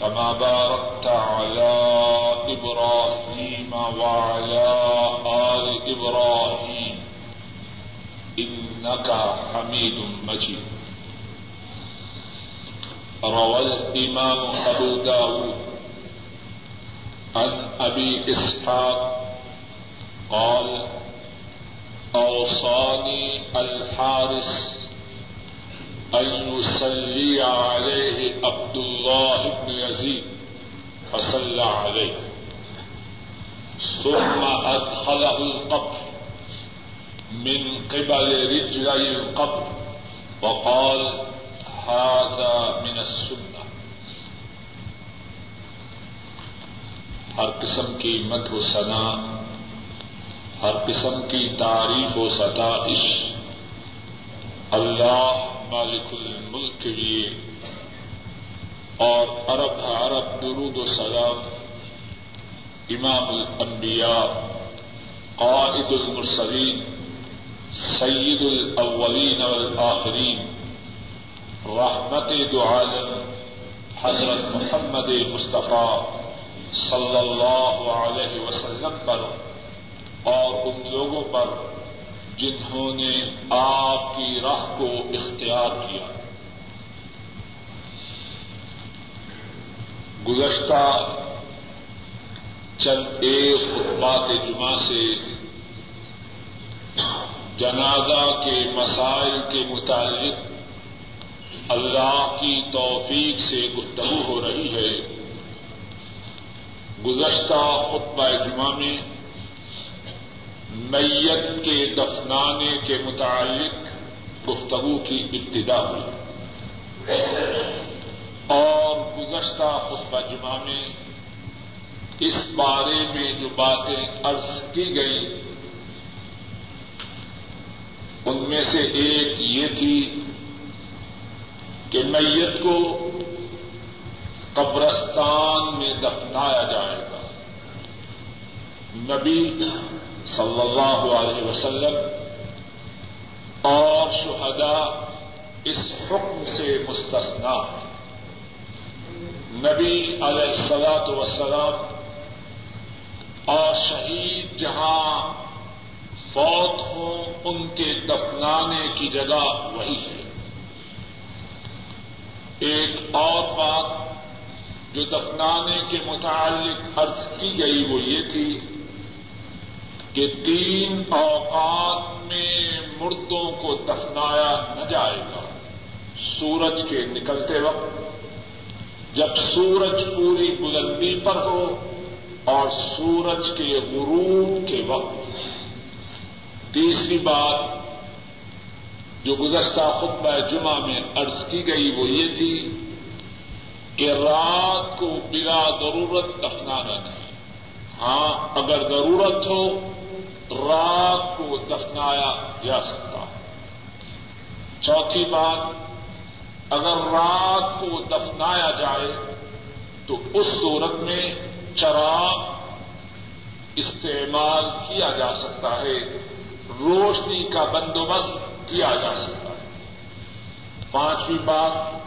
كما باركت على إبراهيم وعلى آل إبراهيم. إنك حميد مجيد. روى الإمام أبو داود عن أبي إسحاق قال أوصاني الحارس أن يصلي عليه عبد الله بن يزيد، فصلى عليه. ثم أدخله القبر من قبل رجلي القبر، وقال هذا من السنة. ہر قسم کی مد و ثنا، ہر قسم کی تعریف و ستائش، اللہ مالک الملک کے لیے اور عرب عرب درود و سلام امام الانبیاء، قائد المرسلین، سید الاولین والآخرین، رحمت دو عالم، حضرت محمد مصطفیٰ صلی اللہ علیہ وسلم پر اور ان لوگوں پر جنہوں نے آپ کی راہ کو اختیار کیا۔ گزشتہ چند ایک بات جمعہ سے جنازہ کے مسائل کے متعلق اللہ کی توفیق سے گفتگو ہو رہی ہے۔ گزشتہ خطبہ جمعہ میں میت کے دفنانے کے متعلق گفتگو کی ابتدا ہوئی۔ اور گزشتہ خطبہ جمعہ میں اس بارے میں جو باتیں عرض کی گئی ان میں سے ایک یہ تھی کہ میت کو قبرستان میں دفنایا جائے گا۔ نبی صلی اللہ علیہ وسلم، اور شہدا اس حکم سے مستثنا نبی علیہ السلاط وسلام اور شہید جہاں فوت ہوں، ان کے دفنانے کی جگہ وہی ہے۔ ایک اور بات جو دفنانے کے متعلق عرض کی گئی وہ یہ تھی کہ تین اوقات میں مردوں کو دفنایا نہ جائے گا۔ سورج کے نکلتے وقت جب سورج پوری بلندی پر ہو اور سورج کے غروب کے وقت۔ تیسری بات جو گزشتہ خطبہ جمعہ میں عرض کی گئی وہ یہ تھی کہ رات کو بلا ضرورت دفنانا نہیں۔ ہاں اگر ضرورت ہو رات کو دفنایا جا سکتا۔ ہے چوتھی بات، اگر رات کو دفنایا جائے تو اس صورت میں چراغ استعمال کیا جا سکتا ہے، روشنی کا بندوبست کیا جا سکتا ہے۔ پانچویں بات،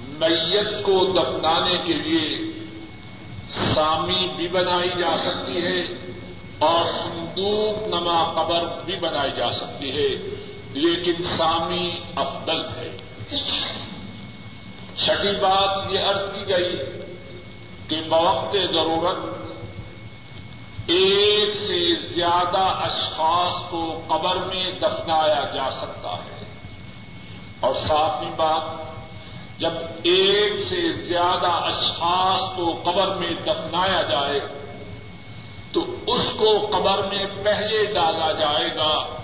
میت کو دفنانے کے لیے سامی بھی بنائی جا سکتی ہے۔ اور صندوق نما قبر بھی بنائی جا سکتی ہے۔ لیکن سامی افضل ہے۔ چھٹی بات یہ عرض کی گئی کہ موقع ضرورت ایک سے زیادہ اشخاص کو قبر میں دفنایا جا سکتا ہے۔ اور ساتویں بات، جب ایک سے زیادہ اشخاص کو قبر میں دفنایا جائے تو اس کو قبر میں پہلے ڈالا جائے گا۔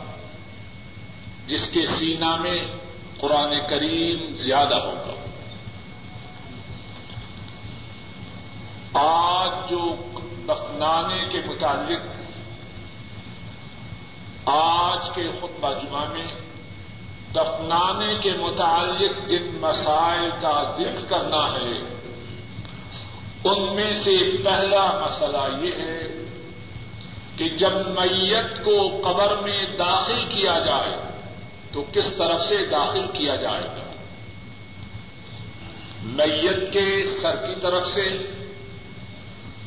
جس کے سینا میں قرآن کریم زیادہ ہوگا۔ آج جو دفنانے کے متعلق آج کے خطبہ جمعہ میں دفنانے کے متعلق جن مسائل کا ذکر کرنا ہے، ان میں سے پہلا مسئلہ یہ ہے کہ جب میت کو قبر میں داخل کیا جائے تو کس طرف سے داخل کیا جائے گا؟ میت کے سر کی طرف سے،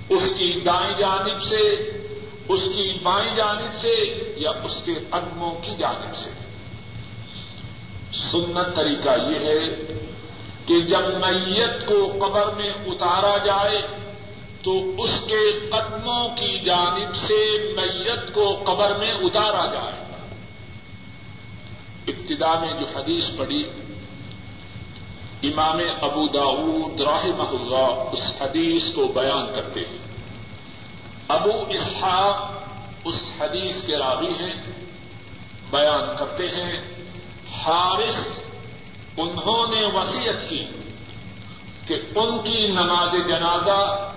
اس کی دائیں جانب سے، اس کی بائیں جانب سے یا اس کے قدموں کی جانب سے؟ سنت طریقہ یہ ہے کہ جب میت کو قبر میں اتارا جائے تو اس کے قدموں کی جانب سے میت کو قبر میں اتارا جائے۔ ابتدا میں جو حدیث پڑی امام ابو داود راہ اللہ اس حدیث کو بیان کرتے ہیں۔ ابو اسحاق اس حدیث کے راوی ہیں، بیان کرتے ہیں، حارث انہوں نے وسیعت کی کہ ان کی نماز جنازہ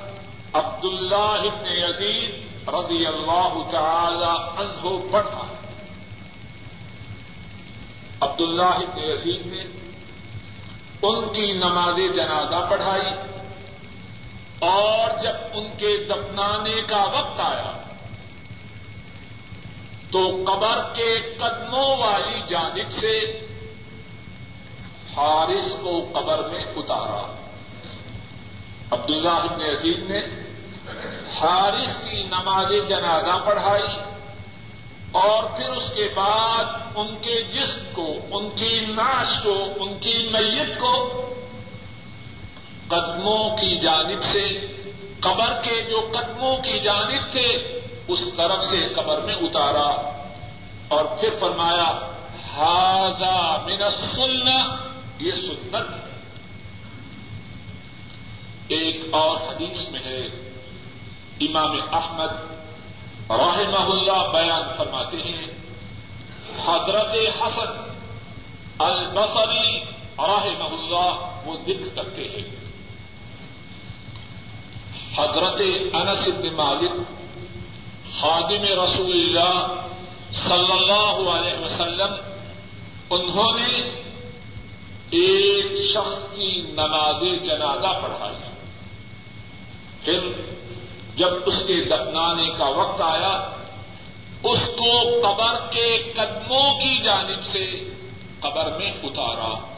عبداللہ ابن یزید رضی اللہ تعالی عنہ پڑھا۔ عبداللہ ابن یزید نے ان کی نماز جنازہ پڑھائی اور جب ان کے دفنانے کا وقت آیا تو قبر کے قدموں والی جانب سے حارث کو قبر میں اتارا۔ عبداللہ ابن عزیز نے حارث کی نماز جنازہ پڑھائی اور پھر اس کے بعد ان کے جسم کو، ان کی ناش کو، ان کی میت کو قدموں کی جانب سے، قبر کے جو قدموں کی جانب تھے، اس طرف سے قبر میں اتارا اور پھر فرمایا ہاضا من سننا یہ سنت ہے۔ ایک اور حدیث میں ہے۔ امام احمد رحمہ اللہ بیان فرماتے ہیں، حضرت حسن البصری رحمہ اللہ وہ ذکر کرتے ہیں۔ حضرت انس بن مالک خادم رسول اللہ صلی اللہ علیہ وسلم، انہوں نے ایک شخص کی نماز جنازہ پڑھائی۔ پھر جب اس کے دفنانے کا وقت آیا، اس کو قبر کے قدموں کی جانب سے قبر میں اتارا۔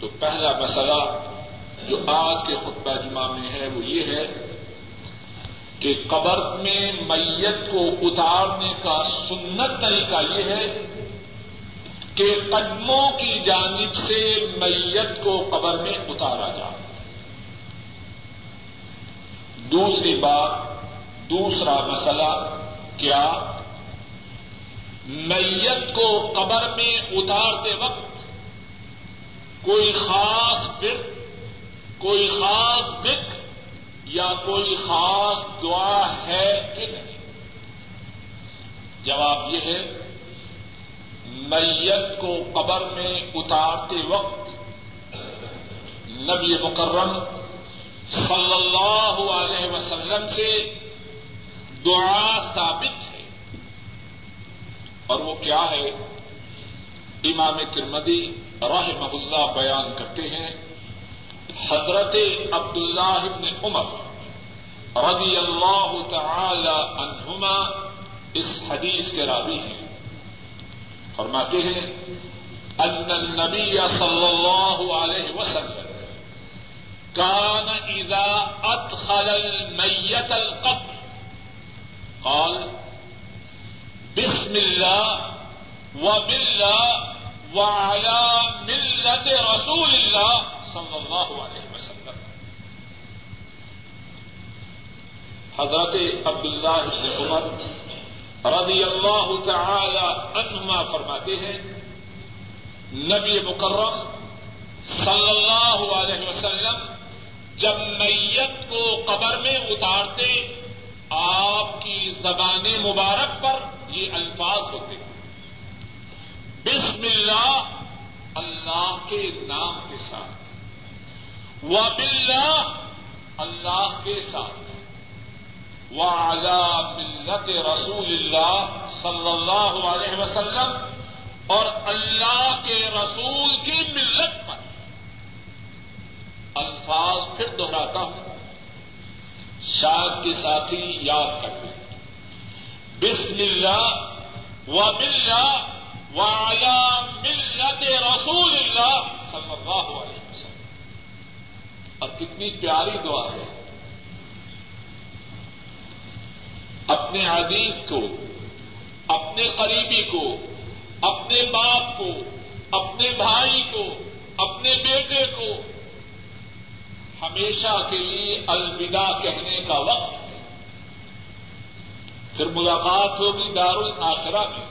تو پہلا مسئلہ جو آج کے خطبہ جمعہ میں ہے، وہ یہ ہے کہ قبر میں میت کو اتارنے کا سنت طریقہ یہ ہے کہ قدموں کی جانب سے میت کو قبر میں اتارا جائے۔ دوسری بات، دوسرا مسئلہ، کیا میت کو قبر میں اتارتے وقت کوئی خاص بت کوئی خاص بت یا کوئی خاص دعا ہے کہ نہیں؟ جواب یہ ہے، میت کو قبر میں اتارتے وقت نبی مکرم صلی اللہ علیہ وسلم سے دعا ثابت ہے۔ اور وہ کیا ہے؟ امام ترمدی رحمہ اللہ بیان کرتے ہیں، حضرت عبداللہ ابن عمر رضی اللہ تعالی عنہما اس حدیث کے راوی ہیں۔ فرماتے ہیں، ان النبی صلی اللہ علیہ وسلم كان اذا ادخل الميت القبر. قال، بسم الله وبالله وعلى ملة رسول الله صلی اللہ علیہ وسلم. حضرت عبداللہ بن عمر رضی اللہ تعالی عنہما فرماتے ہیں، نبی مکرم صلی اللہ علیہ وسلم جب میت کو قبر میں اتارتے، آپ کی زبان مبارک پر یہ الفاظ ہوتے۔ ہیں بسم اللہ اللہ کے نام کے ساتھ۔ و باللہ اللہ کے ساتھ۔ و ملت رسول اللہ صلی اللہ علیہ وسلم اور اللہ کے رسول کی ملت پر۔ الفاظ پھر دہراتا ہوں۔ شاید کے ساتھی یاد کرتے بسم اللہ و باللہ وعلى ملت رسول اللہ صلی اللہ علیہ وسلم۔ اور کتنی پیاری دعا ہے۔ اپنے عزیز کو، اپنے قریبی کو، اپنے باپ کو، اپنے بھائی کو، اپنے بیٹے کو ہمیشہ کے لیے الوداع کہنے کا وقت ہے۔ پھر ملاقات ہوگی دار الآخرہ میں۔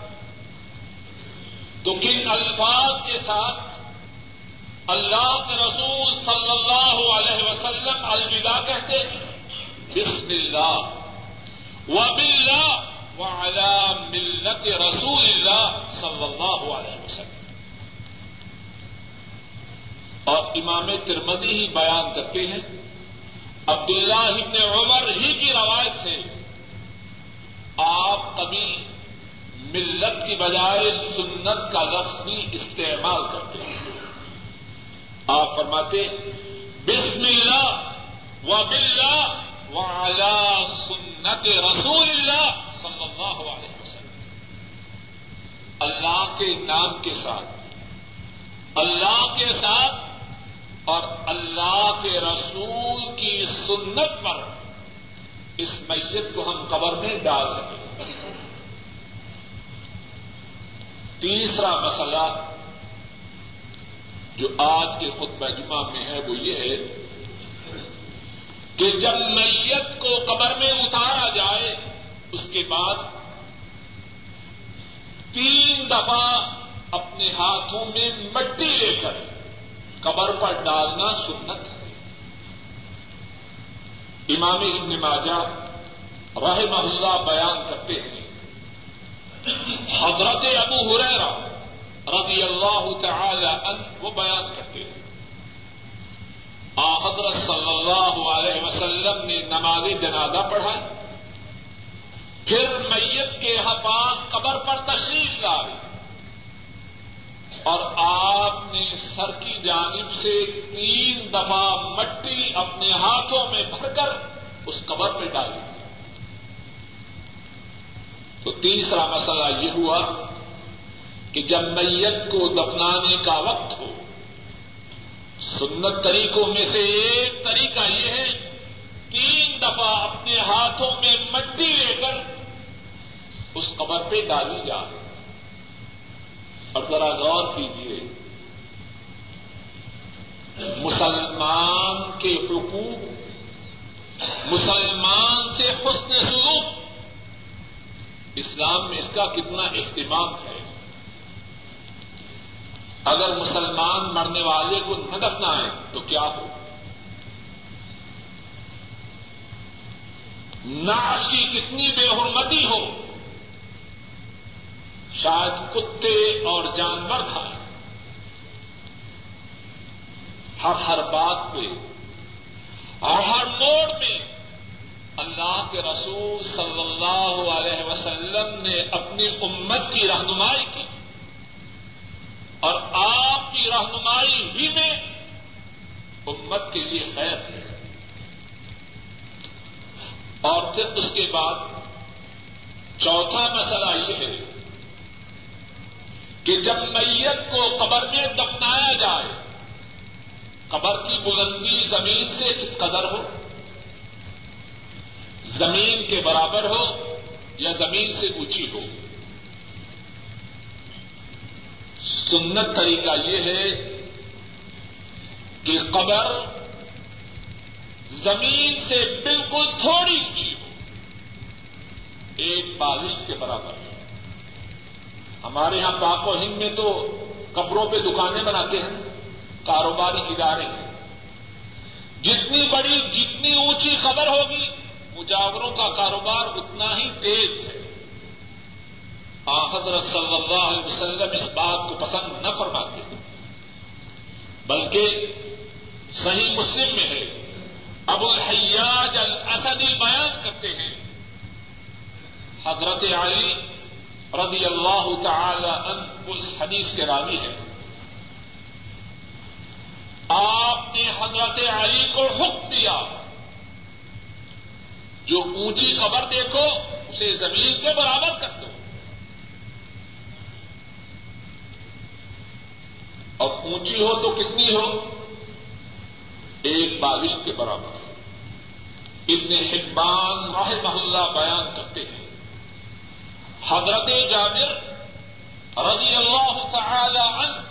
تو کن الفاظ کے ساتھ اللہ کے رسول صلی اللہ علیہ وسلم الوداع کہتے ہیں؟ بسم اللہ۔ و باللہ و ملت رسول اللہ صلی اللہ علیہ وسلم۔ اور امام ترمدی ہی بیان کرتے ہیں۔ عبداللہ ابن عمر ہی کی روایت سے آپ کبھی ملت کی بجائے سنت کا لفظ بھی استعمال کرتے ہیں۔ آپ فرماتے بسم اللہ و بلّہ و سنت رسول اللہ صلی اللہ علیہ وسلم۔ اللہ کے نام کے ساتھ، اللہ کے ساتھ اور اللہ کے رسول کی سنت پر اس میت کو ہم قبر میں ڈال رہے ہیں۔ تیسرا مسئلہ جو آج کے خطبہ جمعہ میں ہے وہ یہ ہے کہ جب میت کو قبر میں اتارا جائے، اس کے بعد تین دفعہ اپنے ہاتھوں میں مٹی لے کر قبر پر ڈالنا سنت ہے۔ امام ابن ماجہ رحم اللہ بیان کرتے ہیں۔ حضرت ابو ہریرا رضی اللہ تعالی عنہ وہ بیان کرتے ہیں۔ آ حضرت صلی اللہ علیہ وسلم نے نماز جنازہ پڑھائی۔ پھر میت کے پاس قبر پر تشریف لائے اور آپ نے سر کی جانب سے تین دفعہ مٹی اپنے ہاتھوں میں بھر کر اس قبر پہ ڈالی تو تیسرا مسئلہ یہ ہوا کہ جب میت کو دفنانے کا وقت ہو، سنت طریقوں میں سے ایک طریقہ یہ ہے، تین دفعہ اپنے ہاتھوں میں مٹی لے کر اس قبر پہ ڈالی جائے۔ اور ذرا غور کیجیے مسلمان کے حقوق، مسلمان سے حسن سلوک۔ اسلام میں اس کا کتنا اہتمام ہے۔ اگر مسلمان مرنے والے کو نہ دفنائے تو کیا ہو؟ ناش کی کتنی بے حرمتی ہو؟ شاید کتے اور جانور کھائے۔ ہر ہر بات پہ اور ہر موڑ میں اللہ کے رسول صلی اللہ علیہ وسلم نے اپنی امت کی رہنمائی کی۔ اور آپ کی رہنمائی ہی میں امت کے لیے خیر ہے۔ اور پھر اس کے بعد چوتھا مسئلہ یہ ہے کہ جب میت کو قبر میں دفنایا جائے، قبر کی بلندی زمین سے اس قدر ہو، زمین کے برابر ہو یا زمین سے اونچی ہو۔ سنت طریقہ یہ ہے کہ قبر زمین سے بالکل تھوڑی اونچی ہو، ایک بالش کے برابر۔ ہمارے یہاں پاک و ہند میں تو کپڑوں پہ دکانیں بناتے ہیں کاروباری ادارے ہیں۔ جتنی بڑی، جتنی اونچی خبر ہوگی، مجاوروں کا کاروبار اتنا ہی تیز ہے۔ حضرت صلی اللہ علیہ وسلم اس بات کو پسند نہ فرماتے۔ بلکہ صحیح مسلم میں ہے۔ ابو الحیاج الاسدی بیان کرتے ہیں۔ حضرت علی رضی اللہ تعالی عنہ اس حدیث کے راوی ہے آپ نے حضرت علی کو حکم دیا۔ جو اونچی قبر دیکھو، اسے زمین کے برابر کر دو۔ اور اونچی ہو تو کتنی ہو؟ ایک بارش کے برابر۔ ابن حبان رحمہ اللہ بیان کرتے ہیں۔ حضرت جابر رضی اللہ تعالی عنہ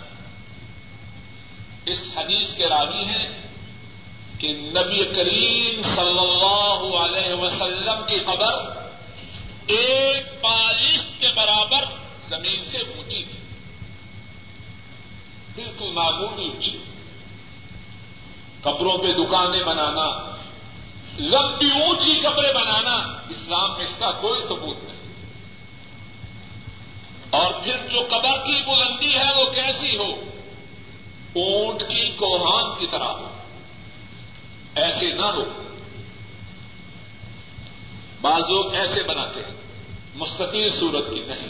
اس حدیث کے راوی ہیں کہ نبی کریم صلی اللہ علیہ وسلم کی قبر ایک بالش کے برابر زمین سے اونچی تھی۔ بالکل معمولی اونچی۔ قبروں پہ دکانیں بنانا، لمبی اونچی کپڑے بنانا، اسلام میں اس کا کوئی ثبوت نہیں۔ اور پھر جو قبر کی بلندی ہے وہ کیسی ہو؟ اونٹ کی کوہان کی طرح ہو۔ ایسے نہ ہو۔ بعض لوگ ایسے بناتے ہیں مستقل صورت کی نہیں۔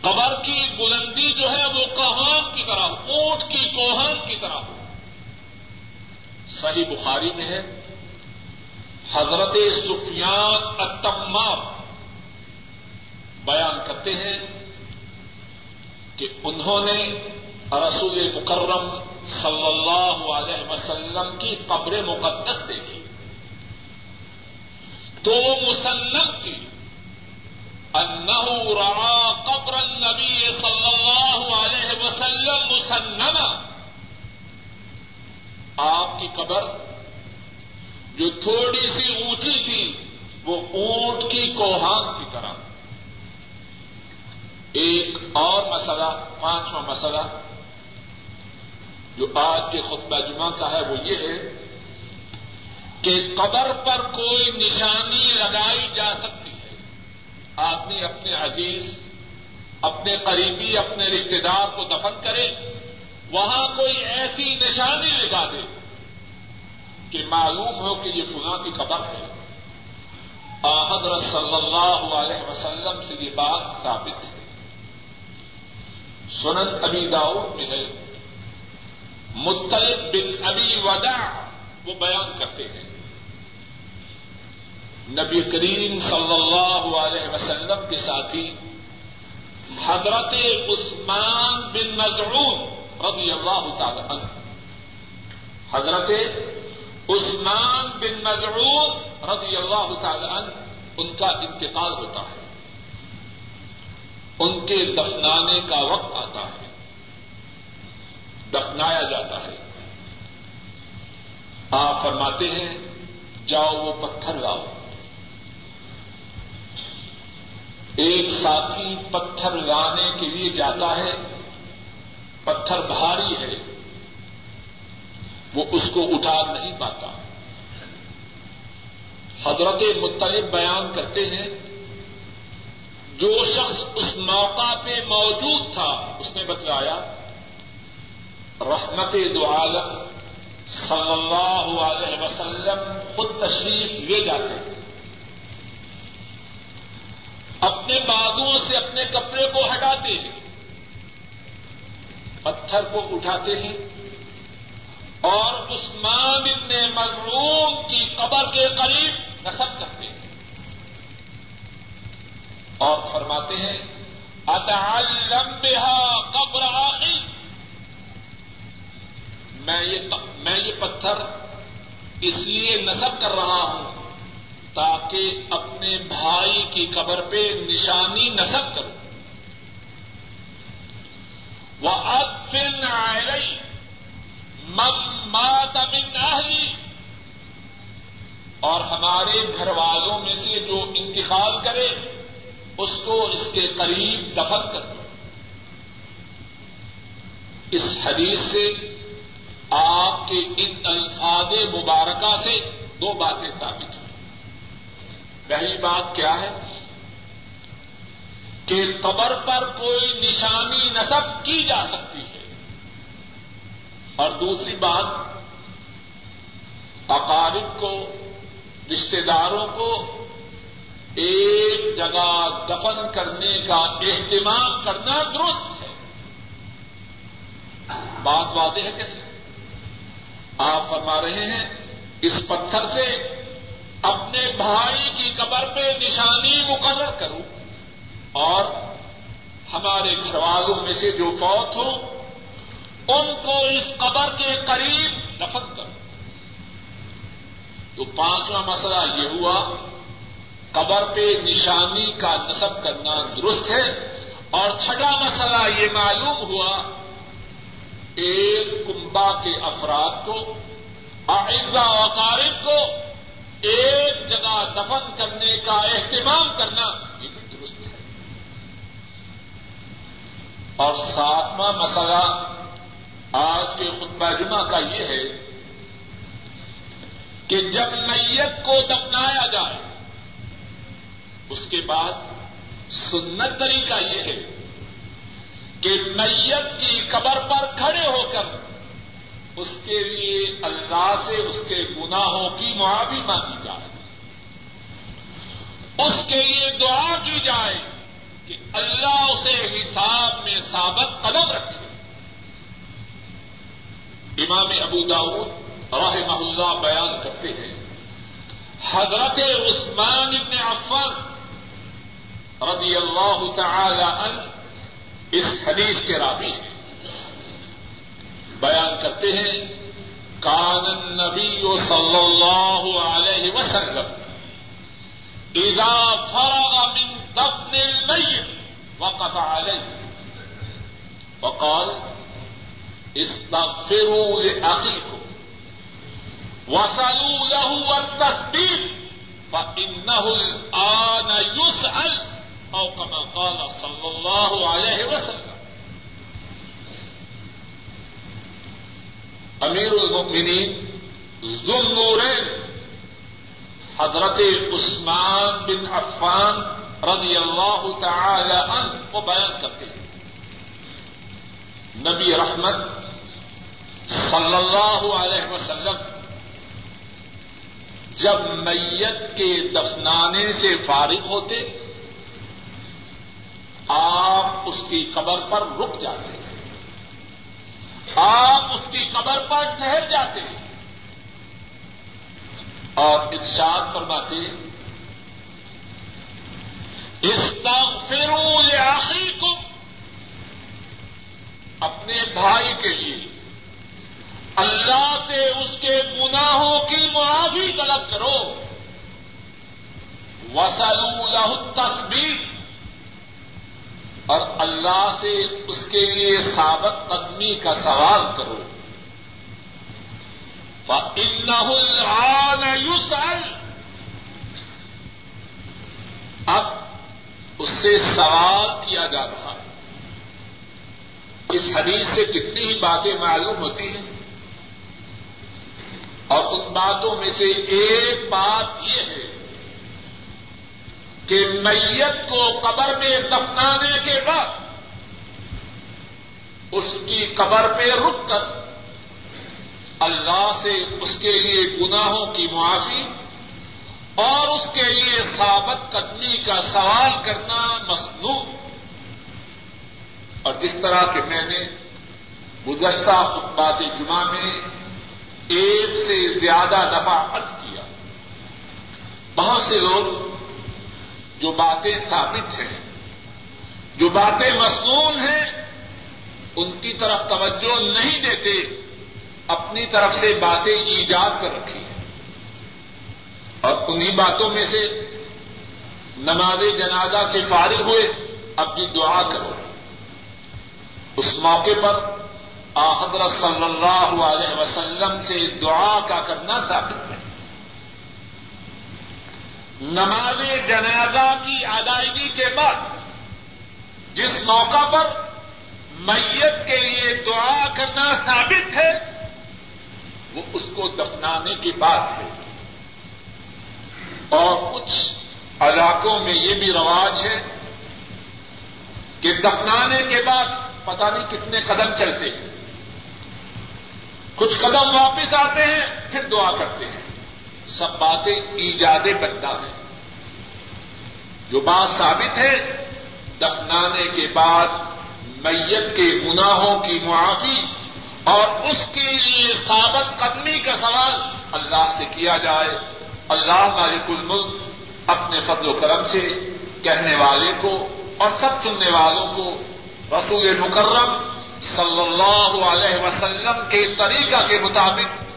قبر کی بلندی جو ہے وہ کوہان کی طرح ہو، اونٹ کی کوہان کی طرح ہو۔ صحیح بخاری میں ہے، حضرت سفیان اتمام بیان کرتے ہیں کہ انہوں نے رسول مکرم صلی اللہ علیہ وسلم کی قبر مقدس دیکھی۔ تو وہ مسنم تھی۔ انہو را قبر النبی صلی اللہ علیہ وسلم مسنمہ آپ کی قبر جو تھوڑی سی اونچی تھی، وہ اونٹ کی کوہان کی طرح۔ ایک اور مسئلہ، پانچواں مسئلہ جو آج کے خطبہ جمعہ کا ہے، وہ یہ ہے کہ قبر پر کوئی نشانی لگائی جا سکتی ہے۔ آدمی اپنے عزیز، اپنے قریبی، اپنے رشتے دار کو دفن کرے، وہاں کوئی ایسی نشانی لگا دے کہ معلوم ہو کہ یہ فلاں کی قبر ہے۔ حضرت صلی اللہ علیہ وسلم سے یہ بات ثابت ہے۔ سنن ابی داؤد میں ہے۔ مطلب بن ابی ودا وہ بیان کرتے ہیں۔ نبی کریم صلی اللہ علیہ وسلم کے ساتھی حضرت عثمان بن مزعون رضی اللہ تعالی عنہ۔ حضرت عثمان بن مزعون رضی اللہ تعالی عنہ، ان کا انتقال ہوتا ہے۔ ان کے دفنانے کا وقت آتا ہے۔ دفنایا جاتا ہے۔ آپ فرماتے ہیں، جاؤ وہ پتھر لاؤ۔ ایک ساتھی پتھر لانے کے لیے جاتا ہے۔ پتھر بھاری ہے۔ وہ اس کو اٹھا نہیں پاتا۔ حضرت مطلب بیان کرتے ہیں جو شخص اس موقع پہ موجود تھا، اس نے بتلایا، رحمت دو عالم صلی اللہ علیہ وسلم خود تشریف لے جاتے ہیں۔ اپنے بازو سے اپنے کپڑے کو ہٹاتے ہیں، پتھر کو اٹھاتے ہیں، اور عثمان ابن مظلوم کی قبر کے قریب نصب کرتے ہیں۔ اور فرماتے ہیں اتعلم بها قبر آخر؟ میں یہ میں یہ پتھر اس لیے نصب کر رہا ہوں تاکہ اپنے بھائی کی قبر پہ نشانی نصب کروں۔ وہ اب پھر نہ آئے گئی مات من اہلی اور ہمارے گھر والوں میں سے جو انتقال کرے اس کو اس کے قریب دفن کر دو اس حدیث سے آپ کے ان الفاظ مبارکہ سے دو باتیں ثابت ہوئی پہلی بات کیا ہے؟ کہ قبر پر کوئی نشانی نصب کی جا سکتی ہے۔ اور دوسری بات، اقارب کو رشتے داروں کو ایک جگہ دفن کرنے کا اہتمام کرنا درست ہے۔ بات واضح ہے کیسے آپ فرما رہے ہیں، اس پتھر سے اپنے بھائی کی قبر پہ نشانی مقرر کروں اور ہمارے گھر والوں میں سے جو فوت ہو ان کو اس قبر کے قریب دفن کروں۔ تو پانچواں مسئلہ یہ ہوا قبر پہ نشانی کا نصب کرنا درست ہے اور چھٹا مسئلہ یہ معلوم ہوا، ایک کنبا کے افراد کو آئندہ وقارب کو ایک جگہ دفن کرنے کا اہتمام کرنا یہ بھی درست ہے۔ اور ساتواں مسئلہ آج کے خطبہ جمعہ کا یہ ہے کہ جب میت کو دفنایا جائے اس کے بعد سنت طریقہ یہ ہے کہ میت کی قبر پر کھڑے ہو کر اس کے لیے اللہ سے اس کے گناہوں کی معافی مانگی جائے اس کے لیے دعا کی جائے کہ اللہ اسے حساب میں ثابت قدم رکھے۔ امام ابو داود راہ اللہ بیان کرتے ہیں، حضرت عثمان ابن عفان رضی اللہ تعالی عنہ اس حدیث کے رابی ہیں۔ بیان کرتے ہیں، کان نبی صلی اللہ علیہ وسلم اذا فرغ من دفن المیت وقف علیہ۔ وقال، استغفروا لأخيكم وسلوا له التثبيت فإنه الآن يسأل أو كما قال صلى الله عليه وسلم. امیر المؤمنین ذو حضرت عثمان بن عفان رضی اللہ تعالی عنہ کو بیان کرتے ہیں. نبی رحمت صلی اللہ علیہ وسلم جب میت کے دفنانے سے فارغ ہوتے آپ اس کی قبر پر رک جاتے ہیں۔ آپ اس کی قبر پر ٹھہر جاتے ہیں۔ اور ارشاد فرماتے استغفروا لأخيكم اپنے بھائی کے لیے۔ اللہ سے اس کے گناہوں کی معافی طلب کرو۔ وسلوا له التثبیت اور اللہ سے اس کے لیے ثابت قدمی کا سوال کرو۔ الْعَانَ يُسْأَلْ۔ اب اس سے سوال کیا جا رہا ہے۔ اس حدیث سے کتنی ہی باتیں معلوم ہوتی ہیں۔ اور ان باتوں میں سے ایک بات یہ ہے کہ میت کو قبر میں دفنانے کے بعد اس کی قبر پہ رک کر اللہ سے اس کے لیے گناہوں کی معافی اور اس کے لیے ثابت قدمی کا سوال کرنا مصنوع۔ اور جس طرح کہ میں نے گزشتہ خطبات جمعہ میں ایک سے زیادہ دفعہ عرض کیا، بہت سے لوگ جو باتیں ثابت ہیں، جو باتیں مصنون ہیں، ان کی طرف توجہ نہیں دیتے، اپنی طرف سے باتیں ایجاد کر رکھی ہیں۔ اور انہیں باتوں میں سے نماز جنازہ سے فارغ ہوئے اپنی دعا کرو۔ اس موقع پر حضرت صلی اللہ علیہ وسلم سے دعا کا کرنا ثابت ہے۔ نماز جنازہ کی ادائیگی کے بعد جس موقع پر میت کے لیے دعا کرنا ثابت ہے، وہ اس کو دفنانے کی بات ہے۔ اور کچھ علاقوں میں یہ بھی رواج ہے کہ دفنانے کے بعد پتہ نہیں کتنے قدم چلتے ہیں۔ کچھ قدم واپس آتے ہیں، پھر دعا کرتے ہیں۔ سب باتیں ایجاد بنتا ہے جو بات ثابت ہے، دفنانے کے بعد میت کے گناہوں کی معافی اور اس کے لیے ثابت قدمی کا سوال اللہ سے کیا جائے۔ اللہ مالک الملک اپنے فضل و کرم سے کہنے والے کو اور سب سننے والوں کو رسول مکرم صلی اللہ علیہ وسلم کے طریقہ کے مطابق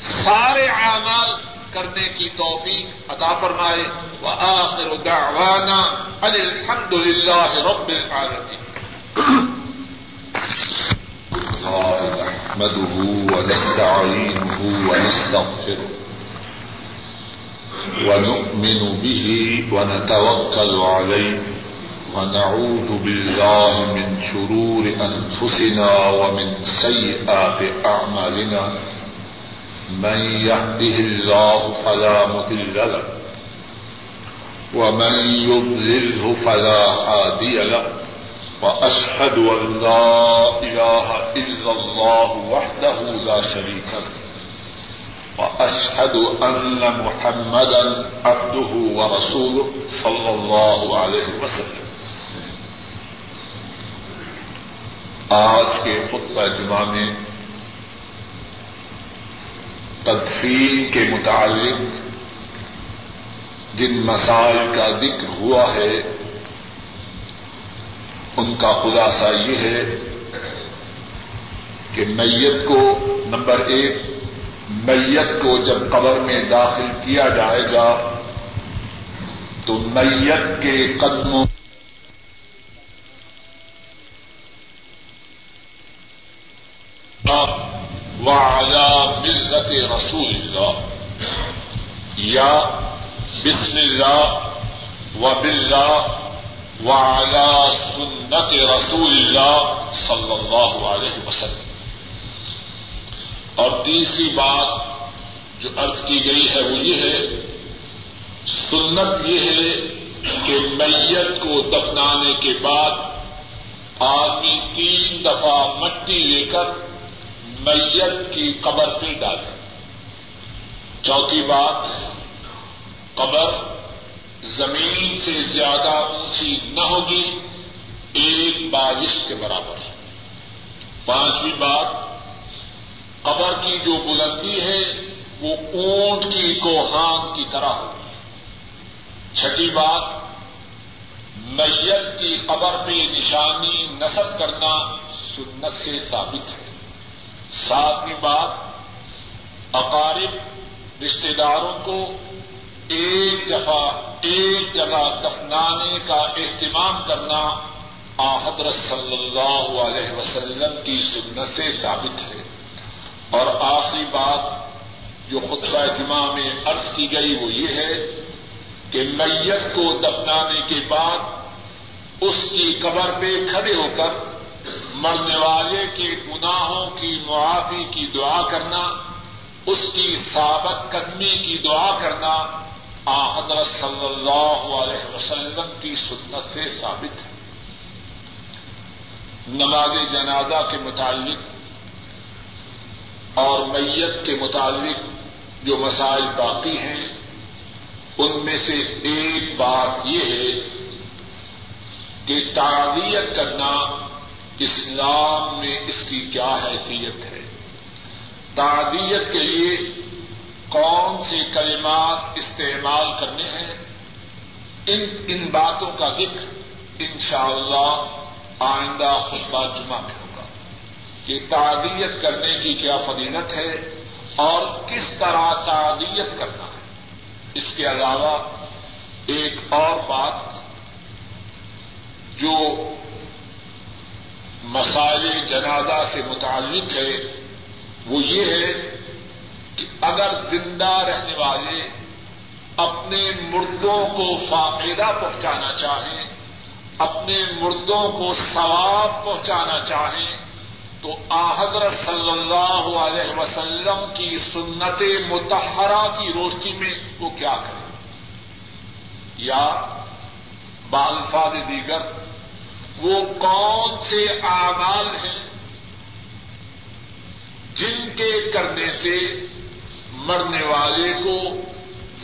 سارے اعمال کرنے کی توفیق عطا فرمائے۔ وآخر دعوانا ان الحمد للہ رب العالمین۔ نحمده ونستعينه ونستغفره ونؤمن به ونتوكل عليه ونعوذ بالله من شرور أنفسنا ومن سيئات أعمالنا من يهده الله فلا مضل له ومن يضلله فلا هادي له وأشهد أن لا إله إلا الله وحده لا شريك له وأشهد أن محمدا عبده ورسوله صلى الله عليه وسلم آج کے خطبہ جمعہ میں تدفین کے متعلق جن مسائل کا ذکر ہوا ہے، ان کا خلاصہ یہ ہے کہ میت کو نمبر ایک، میت کو جب قبر میں داخل کیا جائے گا، تو میت کے قدموں وعلى ملت رسول اللہ۔ یا بسم اللہ و بلّہ وعلى سنت رسول اللہ صلی اللہ علیہ وسلم۔ اور تیسری بات جو ارض کی گئی ہے وہ یہ ہے، سنت یہ ہے کہ میت کو دفنانے کے بعد آدمی تین دفعہ مٹی لے کر میت کی قبر پہ ڈالے چوتھی بات، قبر زمین سے زیادہ اونچی نہ ہوگی، ایک بارش کے برابر۔ پانچویں بات، قبر کی جو بلندی ہے، وہ اونٹ کی کوہان کی طرح ہوگی۔ چھٹی بات، میت کی قبر پہ نشانی نصب کرنا سنت سے ثابت ہے۔ ساتویں بات، اقارب رشتے داروں کو ایک دفعہ ایک جگہ دفنانے کا اہتمام کرنا حضرت صلی اللہ علیہ وسلم کی سنت سے ثابت ہے۔ اور آخری بات جو خطبہ جمعہ میں عرض کی گئی وہ یہ ہے کہ میت کو دفنانے کے بعد اس کی قبر پہ کھڑے ہو کر مرنے والے کے گناہوں کی معافی کی دعا کرنا، اس کی ثابت قدمی کی دعا کرنا آ حضرت صلی اللہ علیہ وسلم کی سنت سے ثابت ہے۔ نماز جنازہ کے متعلق اور میت کے متعلق جو مسائل باقی ہیں، ان میں سے ایک بات یہ ہے کہ تعزیت کرنا اسلام میں اس کی کیا حیثیت ہے؟ تعدیت کے لیے کون سے کلمات استعمال کرنے ہیں؟ ان ان باتوں کا ذکر انشاءاللہ اللہ آئندہ خطبہ جمعہ میں ہوگا۔ کہ تعدیت کرنے کی کیا فضیلت ہے اور کس طرح تعدیت کرنا ہے۔ اس کے علاوہ ایک اور بات جو مسائل جنازہ سے متعلق ہے، وہ یہ ہے کہ اگر زندہ رہنے والے اپنے مردوں کو فاقدہ پہنچانا چاہیں، اپنے مردوں کو ثواب پہنچانا چاہیں، تو حضرت صلی اللہ علیہ وسلم کی سنت متحرہ کی روشنی میں وہ کیا کرے؟ یا بالفاظ دیگر وہ کون سے اعمال ہیں جن کے کرنے سے مرنے والے کو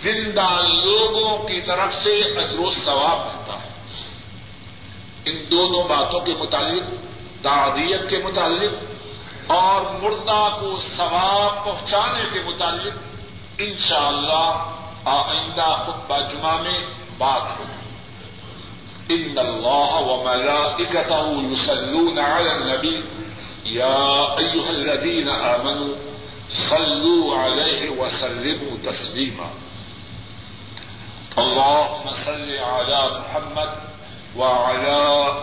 زندہ لوگوں کی طرف سے اجر و ثواب ملتا ہے؟ ان دونوں باتوں کے متعلق، تعدیت کے متعلق اور مردہ کو ثواب پہنچانے کے متعلق انشاءاللہ آئندہ خطبہ جمعہ میں بات ہوگی۔ ان اللہ وملائکته يصلون على النبي. يا ايها الذين امنوا صلوا عليه وسلموا تسليما. اللهم صل على محمد وعلى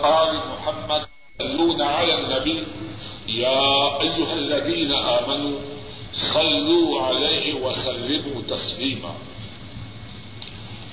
آل محمد يصلون على النبي. يا أيها الذين آمنوا صلوا عليه وسلموا تسليما.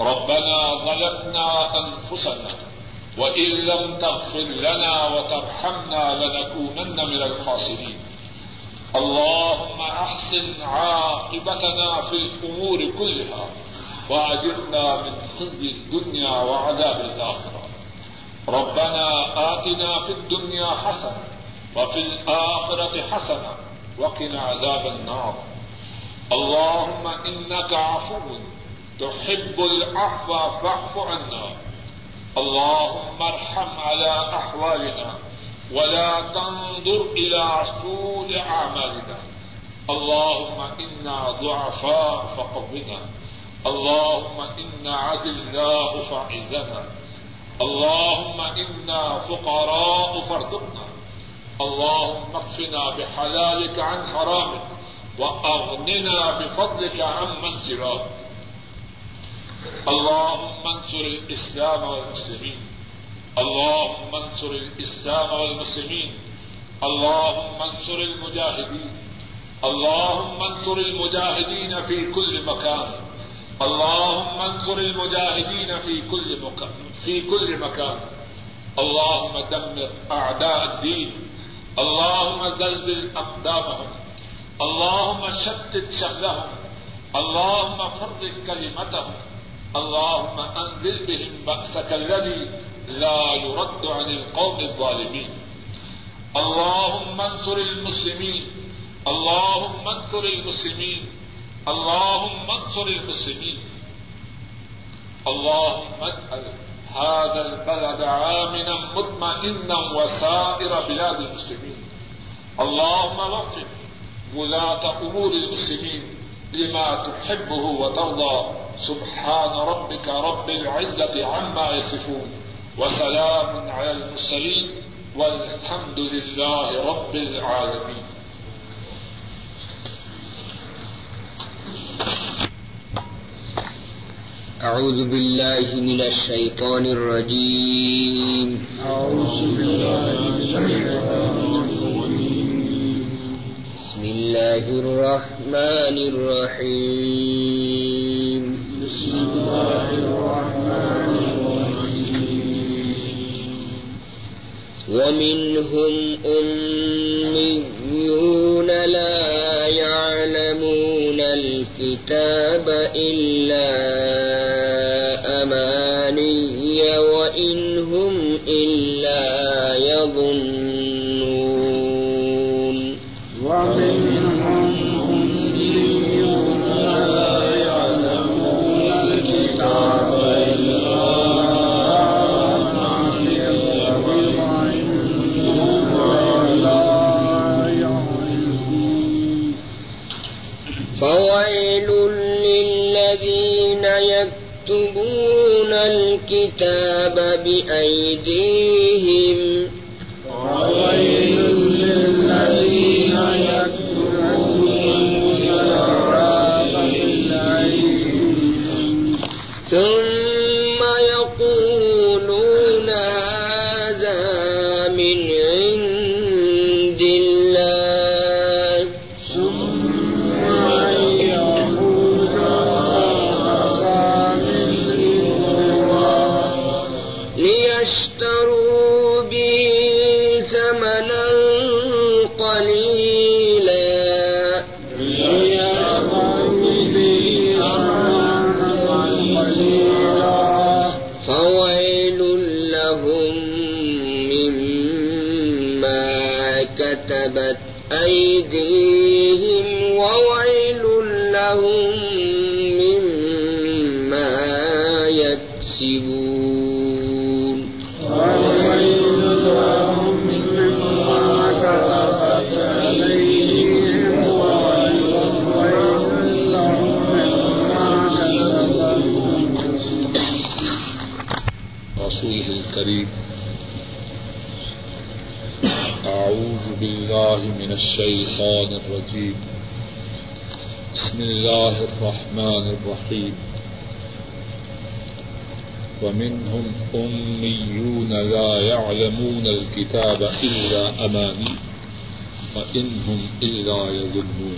ربنا ظلمنا أنفسنا وإن لم تغفر لنا وترحمنا لنكونن من الخاسرين. اللهم أحسن عاقبتنا في الأمور كلها وأجرنا من خزي الدنيا وعذاب الآخرة. ربنا آتنا في الدنيا حسنة وفي الآخرة حسنة وقنا عذاب النار. اللهم إنك عفو تحب العفو فاعف عنا. اللهم ارحم على أحوالنا ولا تنظر إلى سوء أعمالنا. اللهم إنا ضعفاء فقونا. اللهم إنا عذلاء فعذنا اللهم إنا فقراء فارزقنا. اللهم اكفنا بحلالك عن حرامك وأغننا بفضلك عن من سواك. اللهم انصر الإسلام والمسلمين. اللهم انصر الإسلام والمسلمين. اللهم انصر المجاهدين. اللهم انصر المجاهدين في كل مكان. اللهم انصر المجاهدين في كل مكان في كل مكان. اللهم دمر أعداء الدين. اللهم زلزل أقدامهم. اللهم شتت شملهم اللهم فرق كلمتهم. اللهم انزل بهم بأسك الذي لا يرد عن القوم الظالمين. اللهم انصر المسلمين. اللهم انصر المسلمين. اللهم انصر المسلمين. اللهم اجعل هذا البلد عامنا مطمئنا وسائر بلاد المسلمين. اللهم وفق ولاة أمور المسلمين لما تحبه وترضى. سبحان ربك رب العزة عما يصفون وسلام على المرسلين والحمد لله رب العالمين. أعوذ بالله من الشيطان الرجيم. أعوذ بالله من الشيطان الرجيم. بسم الله الرحمن الرحيم. بسم الله الرحمن الرحيم ومنهم أميون لا يعلمون الكتاب إلا أماني وإن هم إلا يظنون بسم الله الرحمن الرحيم. ومنهم أميون لا يعلمون الكتاب إلا أماني وإنهم إلا يظنون.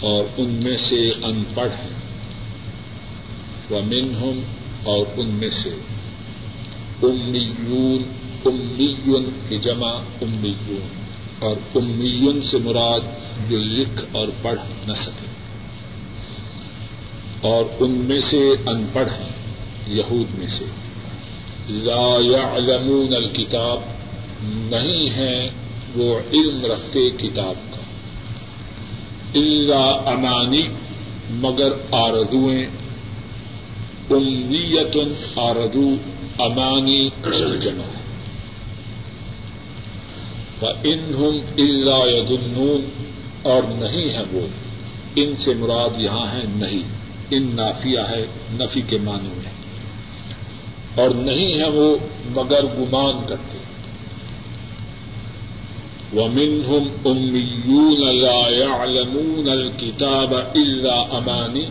اور ان میں سے ان پڑھ ہیں. ومنہم اور ان میں سے امیون امیون کی جمع امیون اور امیون سے مراد جو لکھ اور پڑھ نہ سکے۔ اور ان میں سے ان پڑھ ہیں، یہود میں سے۔ لا يعلمون الکتاب، نہیں ہیں وہ علم رکھتے کتاب کا۔ الا امانی، مگر آردویں امیتن، آردو، امانی، جمع۔ ہے انہم اللہ یدنون اور نہیں ہے وہ۔ ان سے مراد یہاں ہے نہیں۔ ان نافیہ ہے، نفی کے معنوں میں۔ اور نہیں ہے وہ، مگر گمان کرتے۔ ومنهم أميون لا يعلمون الكتاب إلا أماني۔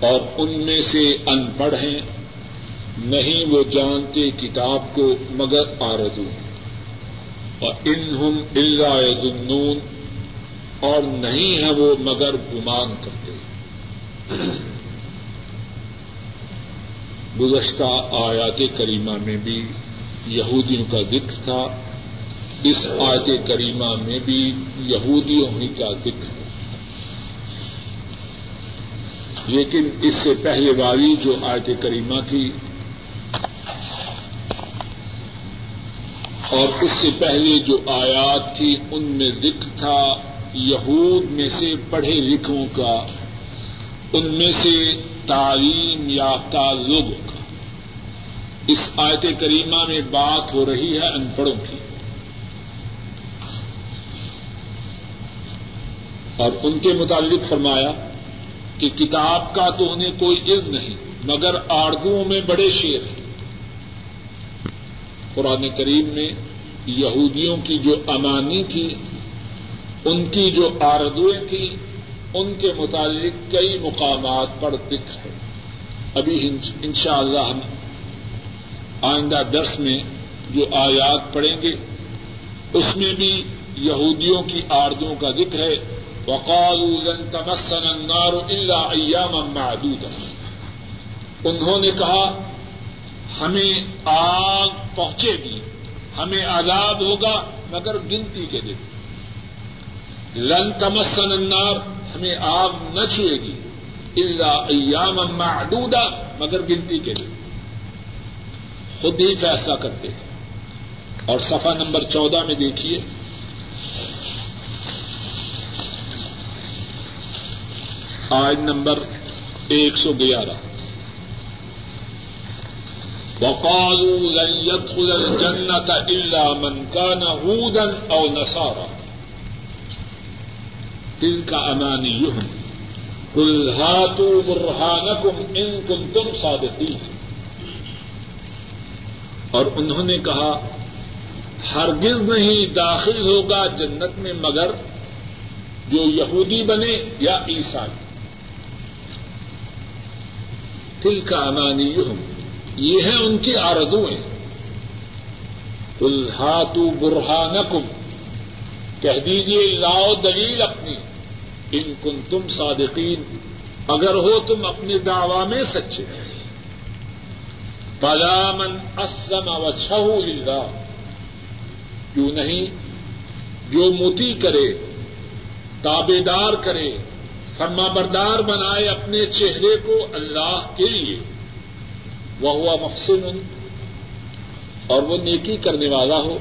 اور ان میں سے ان پڑھ ہیں، نہیں وہ جانتے کتاب کو مگر آردو اور انہم اللہ یدنون اور نہیں ہے وہ مگر گمان کرتے گزشتہ آیات کریمہ میں بھی یہودیوں کا ذکر تھا۔ اس آیت کریمہ میں بھی یہودیوں ہی کا ذکر ہے۔ لیکن اس سے پہلے والی جو آیت کریمہ تھی اور اس سے پہلے جو آیات تھی، ان میں ذکر تھا یہود میں سے پڑھے لکھوں کا، ان میں سے تعلیم یافتہ لوگوں کا۔ اس آیت کریمہ میں بات ہو رہی ہے ان پڑھوں کی۔ اور ان کے متعلق فرمایا کہ کتاب کا تو انہیں کوئی علم نہیں، مگر آردوؤں میں بڑے شیر ہیں۔ قرآن کریم میں یہودیوں کی جو امانی تھی، ان کی جو آردویں تھیں ان کے متعلق کئی مقامات پر ذکر ہے۔ ابھی ان شاء اللہ ہم آئندہ درس میں جو آیات پڑھیں گے، اس میں بھی یہودیوں کی آردوں کا ذکر ہے۔ وقالوا لن تمسنا النار الا ایاما معدودا۔ انہوں نے کہا ہمیں آگ پہنچے گی، ہمیں عذاب ہوگا، مگر گنتی کے دن۔ لن تمسن النار، ہمیں آگ نہ چھوئے گی۔ الا ایاما معدودا، مگر گنتی کے دن۔ خود ہی فیصلہ کرتے ہیں۔ اور صفحہ نمبر چودہ میں دیکھیے۔ آج نمبر ایک سو گیارہ۔ وقالوا لن يدخل الجنة إلا من كان هودا أو نصارى. دل کا امانی یوں کل ہاتو برہانکم ان اور انہوں نے کہا، ہرگز نہیں داخل ہوگا جنت میں مگر جو یہودی بنے یا عیسائی. دل کا امانی یوں یہ ہے ان کی آردویں کل برہانکم کہہ دیجیے لاؤ دلیل اپنی۔ ان کن تم صادقین اگر ہو تم اپنے دعوی میں سچے۔ پلامن اسم و چھو کیوں نہیں؟ جو متی کرے تابے دار کرے فرما بردار بنائے اپنے چہرے کو اللہ کے لیے۔ وہ ہوا مقصد اور وہ نیکی کرنے والا ہو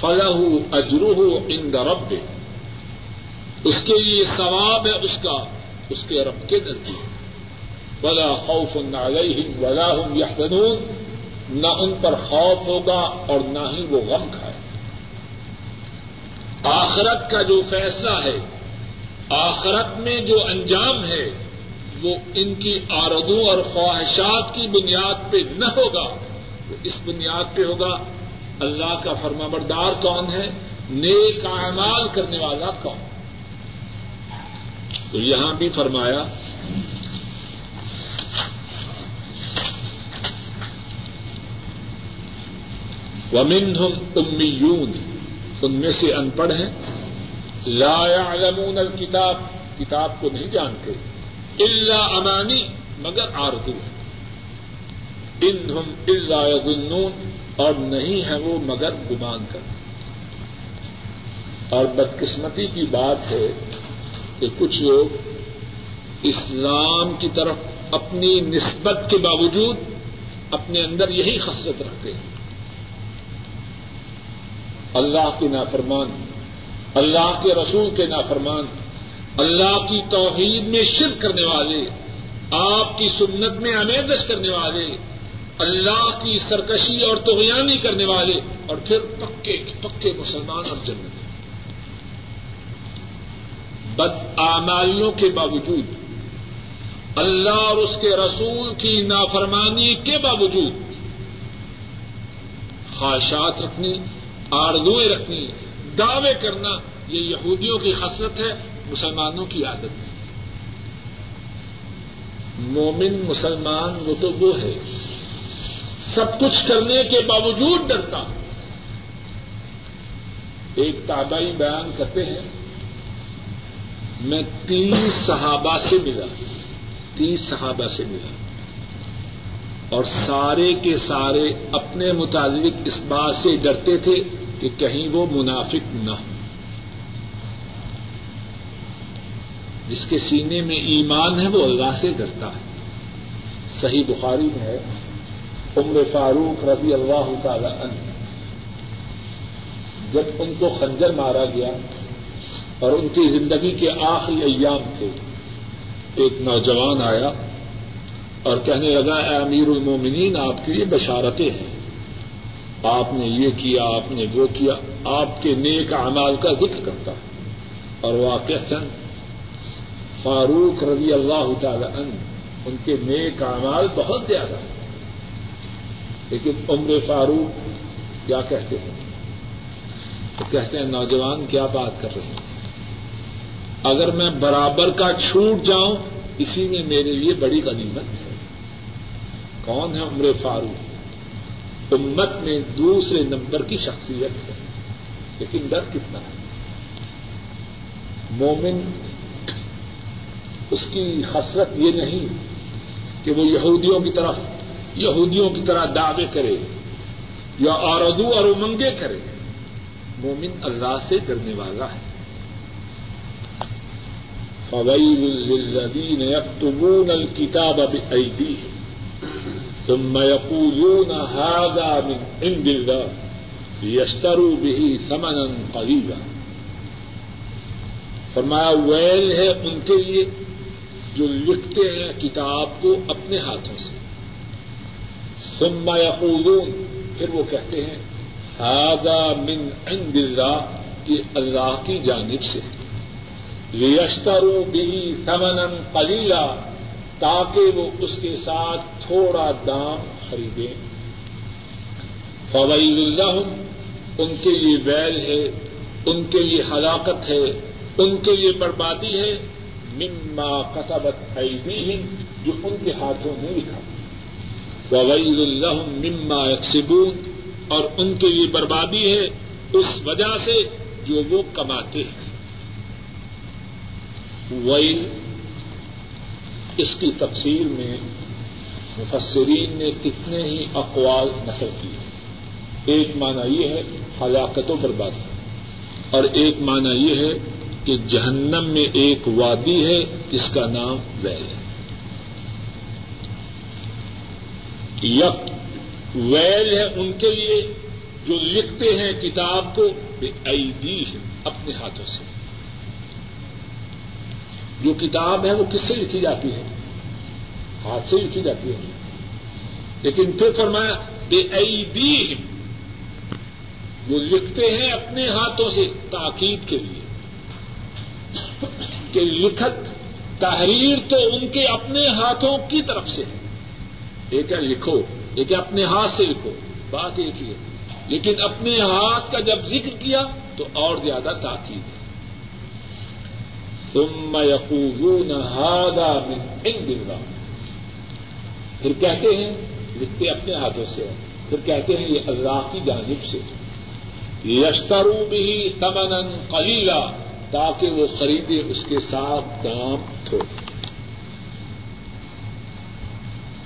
فلاح اجرو ہو ان رب اس کے لیے ثواب ہے اس کا، اس کے رب کے نزدیک۔ ولا خوف علیہم ولا هم يحزنون نہ ان پر خوف ہوگا اور نہ ہی وہ غم کھائے۔ آخرت کا جو فیصلہ ہے، آخرت میں جو انجام ہے وہ ان کی آردوں اور خواہشات کی بنیاد پہ نہ ہوگا، وہ اس بنیاد پہ ہوگا، اللہ کا فرما بردار کون ہے؟ نیک اعمال کرنے والا کون؟ تو یہاں بھی فرمایا ومن ہم امیون ان میں سے ان پڑھ ہیں، لا يعلمون الکتاب کتاب کو نہیں جانتے۔ اللہ امانی، مگر آردو ہے۔ ان ہم اللہ یظنون، اور نہیں ہے وہ مگر گمان کر۔ اور بدقسمتی کی بات ہے کہ کچھ لوگ اسلام کی طرف اپنی نسبت کے باوجود اپنے اندر یہی خصلت رکھتے ہیں۔ اللہ کے نافرمان اللہ کے رسول کے نافرمان اللہ کی توحید میں شرک کرنے والے، آپ کی سنت میں امیدش کرنے والے، اللہ کی سرکشی اور توغیانی کرنے والے، اور پھر پکے پکے مسلمان اور جنت بد آمالیوں کے باوجود، اللہ اور اس کے رسول کی نافرمانی کے باوجود، خواہشات رکھنی آردویں رکھنی، دعوے کرنا، یہ یہودیوں کی خصلت ہے مسلمانوں کی عادت ہے۔ مومن مسلمان وہ تو وہ ہے۔ سب کچھ کرنے کے باوجود ڈرتا ایک تابائی بیان کرتے ہیں۔ میں تیس صحابہ سے ملا۔ تیس صحابہ سے ملا۔ اور سارے کے سارے اپنے متعلق اس بات سے ڈرتے تھے کہ کہیں وہ منافق نہ ہو جس کے سینے میں ایمان ہے وہ اللہ سے ڈرتا ہے۔ صحیح بخاری میں ہے عمر فاروق رضی اللہ تعالی عنہ جب ان کو خنجر مارا گیا اور ان کی زندگی کے آخری ایام تھے، ایک نوجوان آیا اور کہنے لگا، اے امیر المومنین، آپ کے لیے بشارتیں ہیں۔ آپ نے یہ کیا، آپ نے وہ کیا، آپ کے نیک اعمال کا ذکر کرتا اور واقع فاروق رضی اللہ تعالی عنہ، ان کے نیک اعمال بہت زیادہ ہیں۔ لیکن عمر فاروق کیا کہتے ہیں؟ تو کہتے ہیں، نوجوان کیا بات کر رہے ہیں؟ اگر میں برابر کا چھوٹ جاؤں، اسی میں میرے لیے بڑی غنیمت ہے۔ کون ہے عمر فاروق؟ امت میں دوسرے نمبر کی شخصیت ہے، لیکن ڈر کتنا ہے؟ مومن اس کی حسرت یہ نہیں کہ وہ یہودیوں کی طرف یہودیوں کی طرح دعوے کرے یا آردو اور امنگے کرے، مومن اللہ سے ڈرنے والا ہے۔ فویل للذین یکتبون الکتاب بأیدیہم ثم يقولون هذا من عند الله ليشتروا به ثمنا قليلا۔ فرمایا، ویل ہے ان کے لیے جو لکھتے ہیں کتاب کو اپنے ہاتھوں سے۔ ثم يقولون پھر وہ کہتے ہیں هذا من عند الله یہ اللہ کی جانب سے۔ یشترو بھی سمن قلیلا، تاکہ وہ اس کے ساتھ تھوڑا دام خریدیں۔ فوائل الحم ان کے لیے ویل ہے، ان کے لیے ہلاکت ہے، ان کے لیے بربادی ہے۔ مما کتبت ایدیہم جو ان کے ہاتھوں نے لکھا۔ فوائل الحم مما یکسبون اور ان کے لیے بربادی ہے، اس وجہ سے جو وہ کماتے ہیں۔ ویل، اس کی تفصیل میں مفسرین نے کتنے ہی اقوال نقل کیے۔ ایک معنی یہ ہے ہلاکت و بربادی، اور ایک معنی یہ ہے کہ جہنم میں ایک وادی ہے جس کا نام ویل ہے۔ یک ویل ہے ان کے لیے جو لکھتے ہیں کتاب کو بے ایدی ہے اپنے ہاتھوں سے۔ جو کتاب ہے وہ کس سے لکھی جاتی ہے؟ ہاتھ سے لکھی جاتی ہے۔ لیکن پھر فرمایا، بے ایدی وہ لکھتے ہیں اپنے ہاتھوں سے تاکید کے لیے۔ کہ لکھت تحریر تو ان کے اپنے ہاتھوں کی طرف سے ہے۔ ایک ہے لکھو؟ ایک ہے اپنے ہاتھ سے لکھو؟ بات ایک ہی ہے۔ لیکن اپنے ہاتھ کا جب ذکر کیا تو اور زیادہ تاکید ہے۔ ثم يقولون هذا من عند الله پھر کہتے ہیں، لکھتے اپنے ہاتھوں سے۔ پھر کہتے ہیں، یہ اللہ کی جانب سے۔ یشترو بھی تمنا قلیلا۔ تاکہ وہ خریدے اس کے ساتھ دام تھو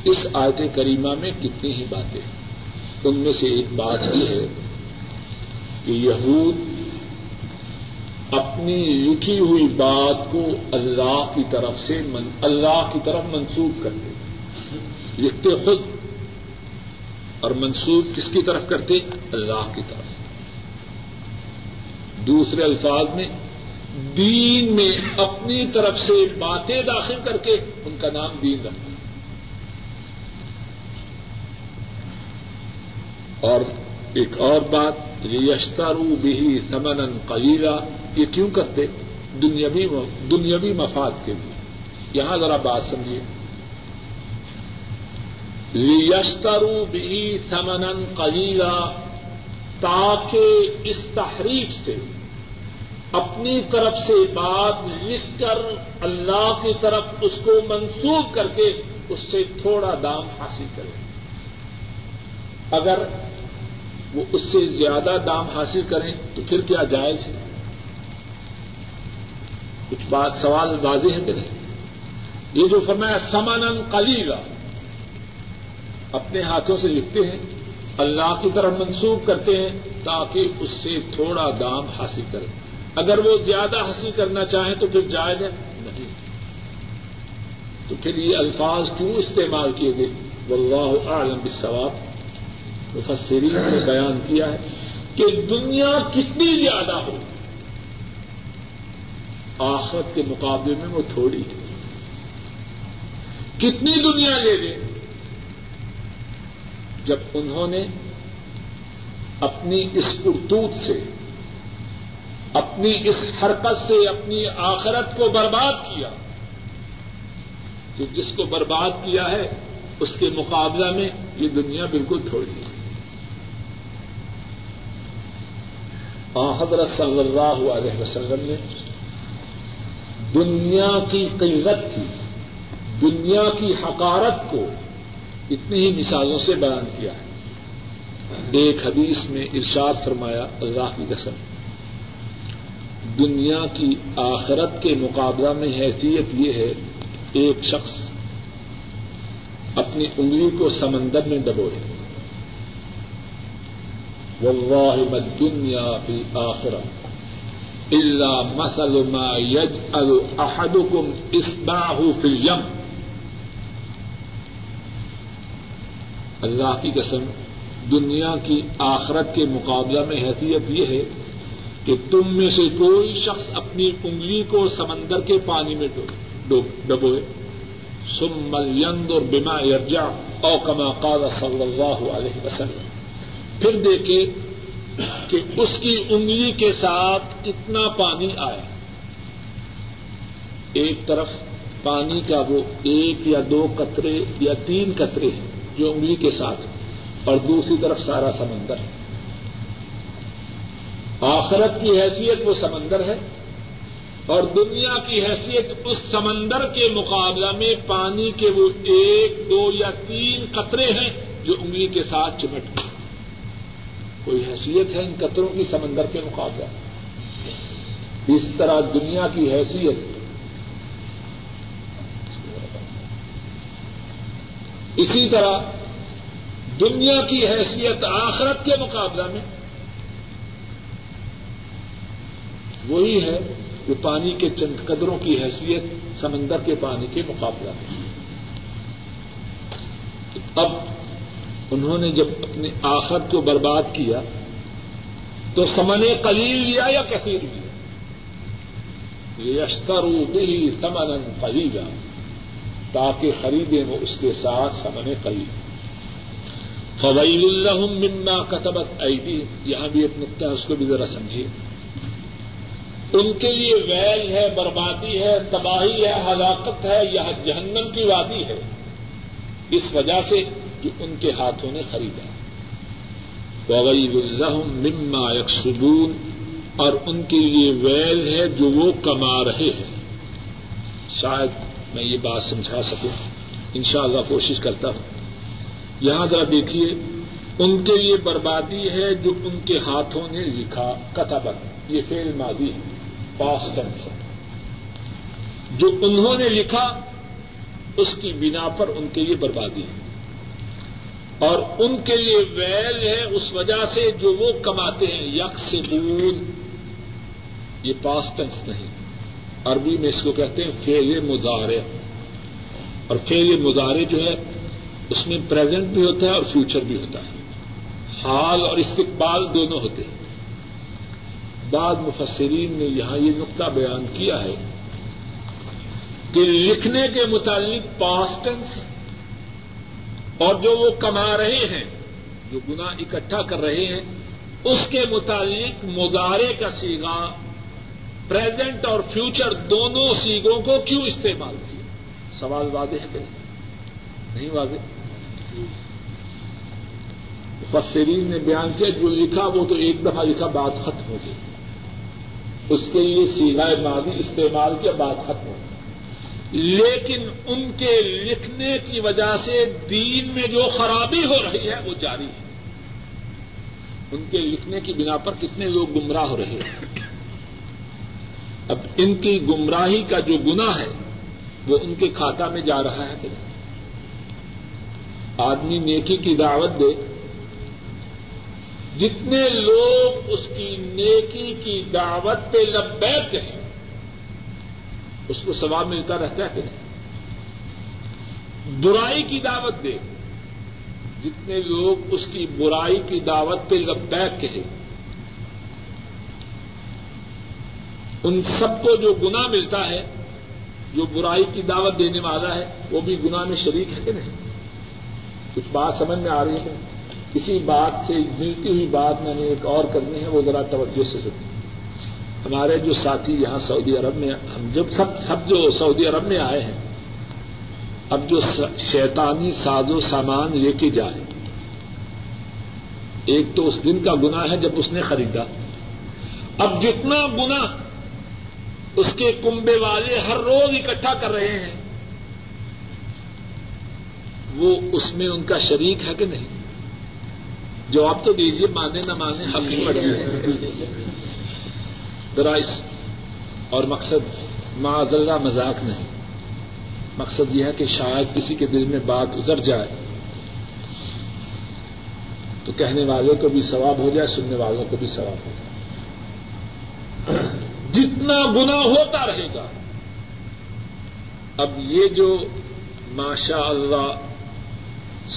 اس آیت کریمہ میں کتنی ہی باتیں ان میں سے ایک بات یہ ہے کہ یہود اپنی لکھی ہوئی بات کو اللہ کی طرف سے من اللہ کی طرف منسوخ کرتے لکھتے خود۔ اور منسوخ کس کی طرف کرتے؟ اللہ کی طرف۔ دوسرے الفاظ میں دین میں اپنی طرف سے باتیں داخل کر کے ان کا نام دین رکھنا۔ اور ایک اور بات یشتارو بھی سمن قلیلا یہ کیوں کرتے؟ دنیاوی دنیاوی مفاد کے لیے۔ یہاں ذرا بات سمجھیے۔ لیشترو بھی سمن قلیلا تاکہ اس تحریف سے اپنی طرف سے بات لکھ کر، اللہ کی طرف اس کو منسوخ کر کے اس سے تھوڑا دام حاصل کرے۔ اگر وہ اس سے زیادہ دام حاصل کریں تو پھر کیا جائز ہے؟ کچھ بات سوال واضح ہے کہ نہیں؟ یہ جو فرمایا سمن قلیلا، اپنے ہاتھوں سے لکھتے ہیں، اللہ کی طرف منسوخ کرتے ہیں تاکہ اس سے تھوڑا دام حاصل کریں۔ اگر وہ زیادہ حاصل کرنا چاہیں تو پھر جائز ہے؟ نہیں۔ تو پھر یہ الفاظ کیوں استعمال کیے گئے؟ واللہ اعلم بالصواب۔ مفسرین نے بیان کیا ہے کہ دنیا کتنی زیادہ ہو۔ آخرت کے مقابلے میں وہ تھوڑی۔ ہے کتنی دنیا لے لیں جب انہوں نے اپنی اس کرتوت سے اپنی اس حرکت سے اپنی آخرت کو برباد کیا تو جس کو برباد کیا ہے، اس کے مقابلہ میں یہ دنیا بالکل تھوڑی ہے۔ حضرت صلی اللہ علیہ وسلم نے دنیا کی قیمت کی، دنیا کی حقارت کو اتنی ہی مثالوں سے بیان کیا ہے۔ ایک حدیث میں ارشاد فرمایا، اللہ کی قسم۔ دنیا کی آخرت کے مقابلہ میں حیثیت یہ ہے، ایک شخص اپنی انگلی کو سمندر میں ڈبوئے۔ واللہ ما دنیا فی آخرت اللہ مسل ما یج احدکم اسباہ فی الیم اللہ کی قسم، دنیا کی آخرت کے مقابلہ میں حیثیت یہ ہے کہ تم میں سے کوئی شخص اپنی انگلی کو سمندر کے پانی میں ڈبوئے۔ سم ملند اور بیما یرجا او کما قال صلی اللہ علیہ وسلم۔ پھر دیکھے کہ اس کی انگلی کے ساتھ کتنا پانی آیا۔ ایک طرف پانی کا وہ ایک یا دو قطرے یا تین قطرے ہیں جو انگلی کے ساتھ، اور دوسری طرف سارا سمندر ہے۔ آخرت کی حیثیت وہ سمندر ہے اور دنیا کی حیثیت اس سمندر کے مقابلہ میں پانی کے وہ ایک، دو یا تین قطرے ہیں جو انگلی کے ساتھ چمٹ گئے۔ کوئی حیثیت ہے ان قطروں کی سمندر کے مقابلہ؟ اس طرح دنیا کی حیثیت۔ اسی طرح دنیا کی حیثیت آخرت کے مقابلہ میں۔ وہی ہے جو پانی کے چند قدروں کی حیثیت سمندر کے پانی کے مقابلہ میں اب انہوں نے جب اپنے آخرت کو برباد کیا، تو سمن قلیل لیا یا کثیر لیا؟ یشتر بھی سمن قلیلا، تاکہ خریدیں وہ اس کے ساتھ سمن قلیل۔ فویل الحم مما کتبت ایدی، یہاں بھی ایک نقطہ ہے، اس کو بھی ذرا سمجھیے۔ ان کے لیے ویل ہے، بربادی ہے، تباہی ہے، ہلاکت ہے، یا جہنم کی وادی ہے۔ اس وجہ سے کہ ان کے ہاتھوں نے خریدا وغیر الحم مما یکسبون اور ان کے لیے ویل ہے جو وہ کما رہے ہیں۔ شاید میں یہ بات سمجھا سکوں۔ ان شاء اللہ کوشش کرتا ہوں۔ یہاں ذرا دیکھیے، ان کے لیے بربادی ہے جو ان کے ہاتھوں نے لکھا۔ کتابت یہ فیل مادی ہے۔ پاس ٹینس جو انہوں نے لکھا، اس کی بنا پر ان کے لیے بربادی ہے۔ اور ان کے لیے ویل ہے، اس وجہ سے جو وہ کماتے ہیں یک سے یہ پاس ٹینس نہیں۔ عربی میں اس کو کہتے ہیں فیل مظاہرے اور فیل مظاہرے جو ہے، اس میں پریزنٹ بھی ہوتا ہے اور فیوچر بھی ہوتا ہے۔ حال اور استقبال دونوں ہوتے ہیں۔ بعض مفسرین نے یہاں یہ نقطہ بیان کیا ہے کہ لکھنے کے متعلق پاسٹنس اور جو وہ کما رہے ہیں، جو گنا اکٹھا کر رہے ہیں، اس کے متعلق مدارے کا سیگا پریزنٹ اور فیوچر دونوں سیگوں کو کیوں استعمال کیا؟ سوال واضح ہے؟ نہیں واضح۔ مفسرین نے بیان کیا، جو لکھا وہ تو ایک دفعہ لکھا بات ختم ہو گئی۔ اس کے لیے سیلائے مادی استعمال کیا، بات ختم ہو لیکن ان کے لکھنے کی وجہ سے دین میں جو خرابی ہو رہی ہے، وہ جاری ہے۔ ان کے لکھنے کی بنا پر کتنے لوگ گمراہ ہو رہے ہیں۔ اب ان کی گمراہی کا جو گنا ہے، وہ ان کے کھاتا میں جا رہا ہے کہ نہیں۔ آدمی نیکی کی دعوت دے جتنے لوگ اس کی نیکی کی دعوت پہ لبیک ہیں، اس کو ثواب ملتا رہتا ہے کہ برائی کی دعوت دے۔ جتنے لوگ اس کی برائی کی دعوت پہ لبیک کہے ان سب کو جو گنا ملتا ہے، جو برائی کی دعوت دینے والا ہے، وہ بھی گنا میں شریک ہے کہ نہیں؟ کچھ بات سمجھ میں آ رہی ہے؟ کسی بات سے ملتی ہوئی بات میں نے ایک اور کرنی ہے، وہ ذرا توجہ سے سنی ہمارے جو ساتھی یہاں سعودی عرب میں، ہم جب سب سب جو سعودی عرب میں آئے ہیں، اب جو شیطانی ساز و سامان لے کے جائے، ایک تو اس دن کا گنا ہے جب اس نے خریدا۔ اب جتنا گنا اس کے کنبے والے ہر روز اکٹھا کر رہے ہیں، وہ اس میں ان کا شریک ہے کہ نہیں؟ جواب تو دیجیے مانے نہ مانے ہم نہیں ذرا اس اور مقصد معذ اللہ مذاق نہیں مقصد یہ ہے کہ شاید کسی کے دل میں بات اتر جائے تو کہنے والوں کو بھی ثواب ہو جائے، سننے والوں کو بھی ثواب ہو جائے۔ جتنا گنا ہوتا رہے گا۔ اب یہ جو ماشاء اللہ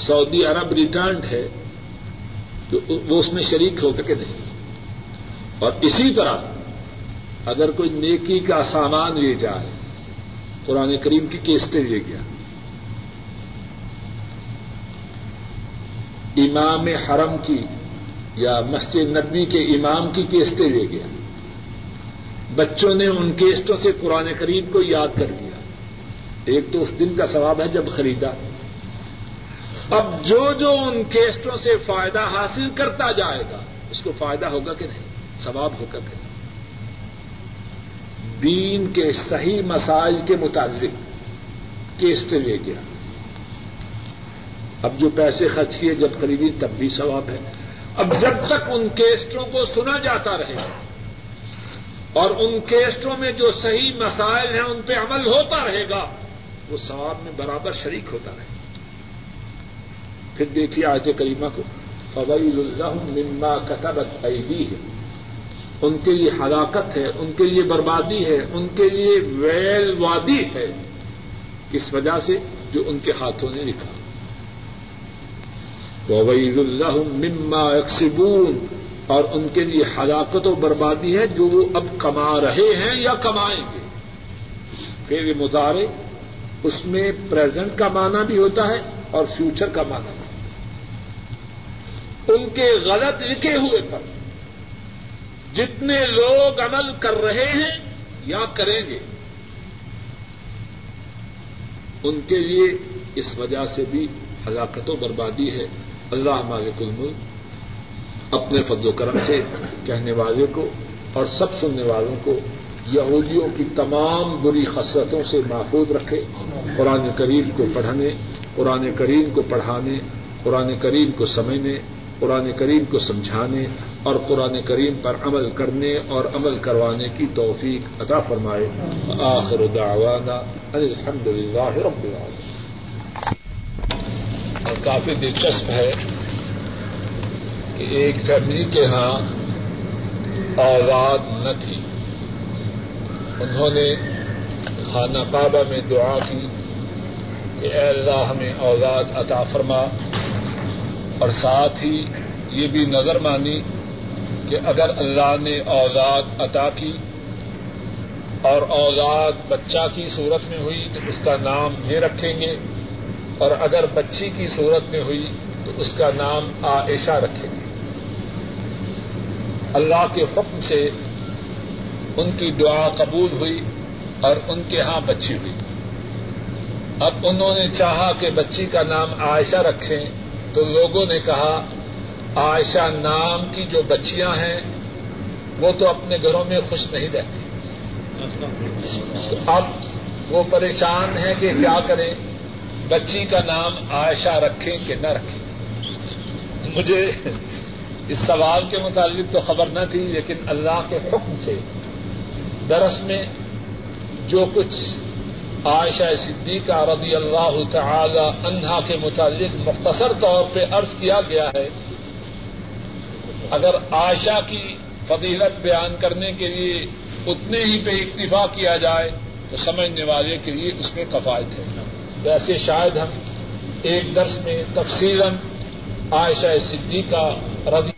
سعودی عرب ریٹرنڈ ہے تو وہ اس میں شریک ہو کہ نہیں۔ اور اسی طرح اگر کوئی نیکی کا سامان لے جائے، قرآن کریم کی کیسٹیں لے گیا۔ امام حرم کی یا مسجد نبی کے امام کی کیسٹیں لے گیا۔ بچوں نے ان کیسٹوں سے قرآن کریم کو یاد کر لیا۔ ایک تو اس دن کا ثواب ہے جب خریدا۔ اب جو جو ان کیسٹوں سے فائدہ حاصل کرتا جائے گا، اس کو فائدہ ہوگا کہ نہیں؟ ثواب ہوگا کہ نہیں؟ دین کے صحیح مسائل کے متعلق کیسٹ لے گیا۔ اب جو پیسے خرچ کیے جب خریدی تب بھی ثواب ہے۔ اب جب تک ان کیسٹوں کو سنا جاتا رہے گا اور ان کیسٹوں میں جو صحیح مسائل ہیں، ان پہ عمل ہوتا رہے گا، وہ ثواب میں برابر شریک ہوتا رہے۔ گا پھر دیکھیے آج کریمہ کو۔ فویل اللہ مما کتبت ایدی ہے ان کے لیے ہلاکت ہے، ان کے لیے بربادی ہے، ان کے لیے ویل وادی ہے۔ کس وجہ سے جو ان کے ہاتھوں نے لکھا۔ وویل اللہ مما یکسبون اور ان کے لیے ہلاکت و بربادی ہے جو وہ اب کما رہے ہیں یا کمائیں گے۔ پھر یہ مظاہرے، اس میں پریزنٹ کا معنی بھی ہوتا ہے اور فیوچر کا معنی بھی۔ ان کے غلط لکھے ہوئے پر۔ جتنے لوگ عمل کر رہے ہیں یا کریں گے۔ ان کے لیے اس وجہ سے بھی ہلاکت و بربادی ہے۔ اللہ مالک الملک اپنے فضل و کرم سے کہنے والے کو اور سب سننے والوں کو یہودیوں کی تمام بری خسرتوں سے محفوظ رکھے۔ قرآن کریم کو پڑھنے، قرآن کریم کو پڑھانے، قرآن کریم کو سمجھنے قرآن کریم کو سمجھانے اور قرآن کریم پر عمل کرنے اور عمل کروانے کی توفیق عطا فرمائے۔ آخر دعوانا الحمد للہ رب العالمین۔ اور کافی دلچسپ ہے کہ ایک فیملی کے ہاں اولاد نہ تھی۔ انہوں نے خانہ کعبہ میں دعا کی کہ اے اللہ ہمیں اولاد عطا فرما۔ اور ساتھ ہی یہ بھی نظر مانی کہ اگر اللہ نے اولاد عطا کی اور اولاد بچہ کی صورت میں ہوئی تو اس کا نام یہ رکھیں گے اور اگر بچی کی صورت میں ہوئی تو اس کا نام عائشہ رکھیں گے۔ اللہ کے حکم سے ان کی دعا قبول ہوئی اور ان کے ہاں بچی ہوئی۔ اب انہوں نے چاہا کہ بچی کا نام عائشہ رکھیں تو لوگوں نے کہا، عائشہ نام کی جو بچیاں ہیں، وہ تو اپنے گھروں میں خوش نہیں رہتی اب وہ پریشان ہیں کہ کیا کریں۔ بچی کا نام عائشہ رکھیں کہ نہ رکھیں۔ مجھے اس سوال کے متعلق تو خبر نہ تھی، لیکن اللہ کے حکم سے درس میں جو کچھ عائشہ صدیقہ رضی اللہ تعالی عنہا کے متعلق مختصر طور پہ عرض کیا گیا ہے۔ اگر عائشہ کی فضیلت بیان کرنے کے لیے اتنے ہی پہ اکتفا کیا جائے، تو سمجھنے والے کے لیے اس میں کفایت ہے۔ ویسے شاید ہم ایک درس میں تفصیل عائشہ صدیقہ رضی